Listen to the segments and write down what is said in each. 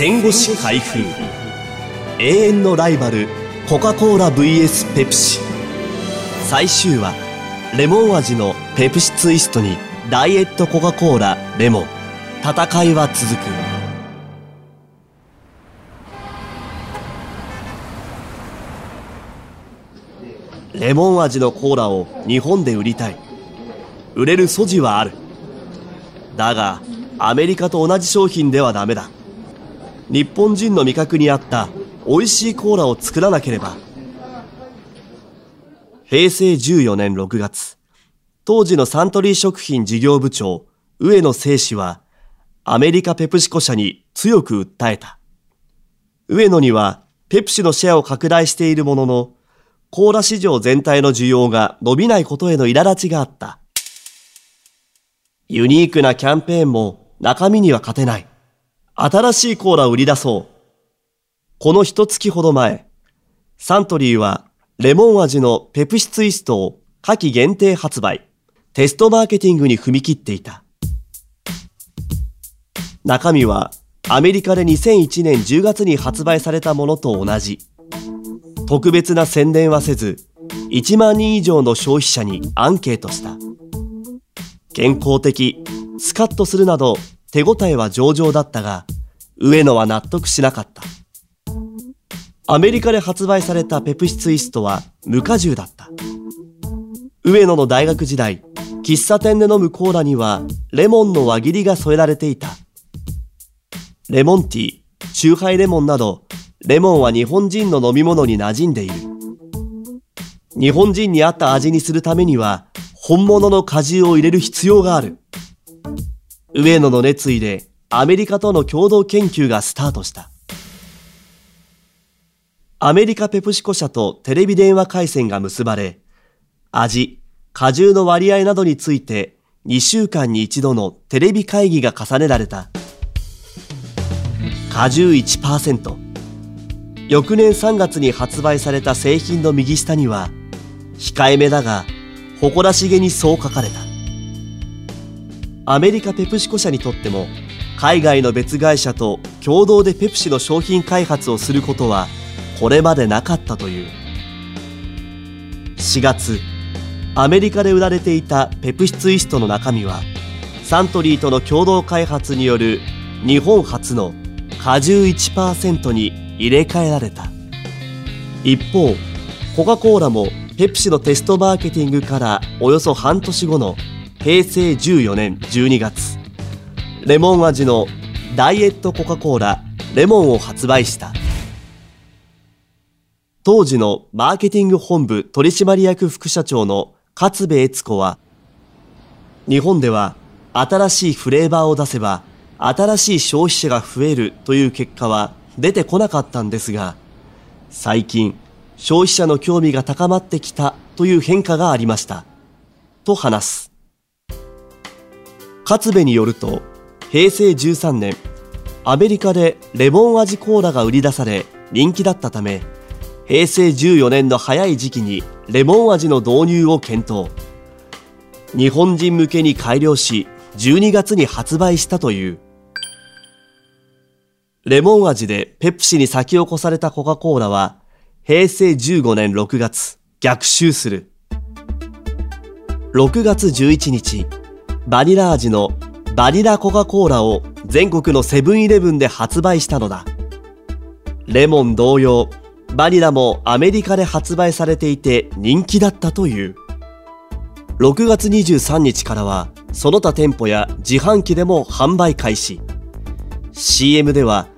戦後史開封。永遠のライバルコカ・コーラ VS ペプシ。最終話レモン味のペプシツイストにダイエットコカ・コーラレモン。戦いは続く。レモン味のコーラを日本で売りたい。売れる素地はある。だがアメリカと同じ商品ではダメだ。日本人の味覚に合った美味しいコーラを作らなければ平成14年6月当時のサントリー食品事業部長上野聖氏はアメリカペプシコ社に強く訴えた上野にはペプシのシェアを拡大しているもののコーラ市場全体の需要が伸びないことへの苛立ちがあった。ユニークなキャンペーンも中身には勝てない。新しいコーラを売り出そう。この一月ほど前、サントリーはレモン味のペプシツイストを夏季限定発売、テストマーケティングに踏み切っていた。中身はアメリカで2001年10月に発売されたものと同じ。特別な宣伝はせず、1万人以上の消費者にアンケートした。健康的、スカッとするなど手応えは上々だったが、上野は納得しなかった。アメリカで発売されたペプシツイストは無果汁だった。上野の大学時代、喫茶店で飲むコーラにはレモンの輪切りが添えられていた。レモンティー、チューハイレモンなどレモンは日本人の飲み物に馴染んでいる。日本人に合った味にするためには、本物の果汁を入れる必要がある。上野の熱意でアメリカとの共同研究がスタートした。アメリカペプシコ社とテレビ電話回線が結ばれ、味、果汁の割合などについて2週間に一度のテレビ会議が重ねられた。果汁1%、翌年3月に発売された製品の右下には、控えめだが、誇らしげにそう書かれた。アメリカペプシコ社にとっても、海外の別会社と共同でペプシの商品開発をすることは、これまでなかったという。4月、アメリカで売られていたペプシツイストの中身は、サントリーとの共同開発による日本初の果汁1%に入れ替えられた一方コカ・コーラもペプシのテストマーケティングからおよそ半年後の平成14年12月レモン味のダイエットコカ・コーラレモンを発売した当時のマーケティング本部取締役副社長の勝部悦子は日本では新しいフレーバーを出せば新しい消費者が増えるという結果は出てこなかったんですが、最近、消費者の興味が高まってきたという変化がありました。と話す。勝部によると、平成13年、アメリカでレモン味コーラが売り出され人気だったため、平成14年の早い時期にレモン味の導入を検討。日本人向けに改良し、12月に発売したという。レモン味でペプシに先を越されたコカ・コーラは、平成15年6月、逆襲する。6月11日、バニラ味のバニラコカ・コーラを全国のセブンイレブンで発売したのだ。レモン同様、バニラもアメリカで発売されていて人気だったという。6月23日からは、その他店舗や自販機でも販売開始。CM では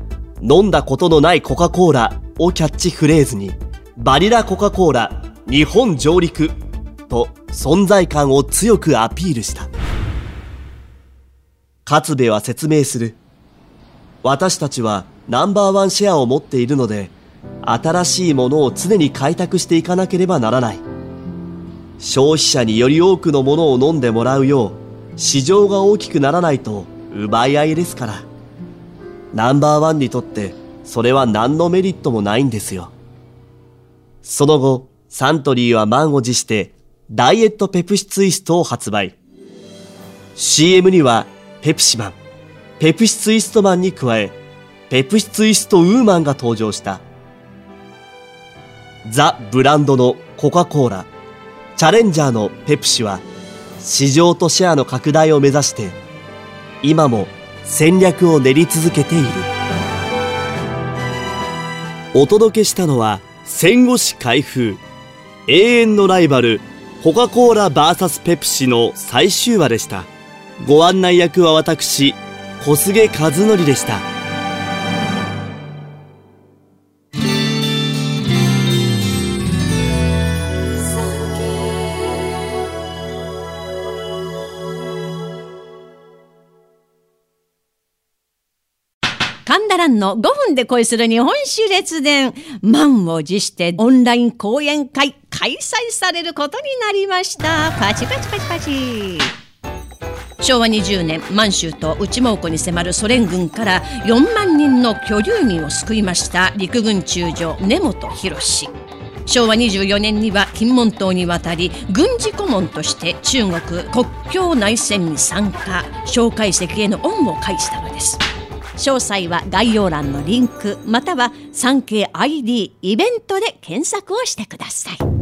飲んだことのないコカ・コーラをキャッチフレーズにバニラコカ・コーラ日本上陸と存在感を強くアピールした勝部は説明する私たちはナンバーワンシェアを持っているので新しいものを常に開拓していかなければならない消費者により多くのものを飲んでもらうよう市場が大きくならないと奪い合いですからナンバーワンにとってそれは何のメリットもないんですよ。その後、サントリーは満を持してダイエットペプシツイストを発売。CM にはペプシマン、ペプシツイストマンに加え、ペプシツイストウーマンが登場したザ・ブランドのコカ・コーラチャレンジャーのペプシは市場とシェアの拡大を目指して今も戦略を練り続けている。お届けしたのは戦後史開封永遠のライバルコカ・コーラ VS ペプシの最終話でした。ご案内役は私小菅和則でした。神田蘭の5分で恋する日本史列伝。満を持してオンライン講演会開催されることになりました。パチパチパチパチ。昭和20年満州と内蒙古に迫るソ連軍から4万人の居留民を救いました陸軍中将根本博昭和24年には金門島に渡り軍事顧問として中国国境内戦に参加。蒋介石への恩を返したのです。詳細は概要欄のリンク。または 3KID イベントで検索をしてください。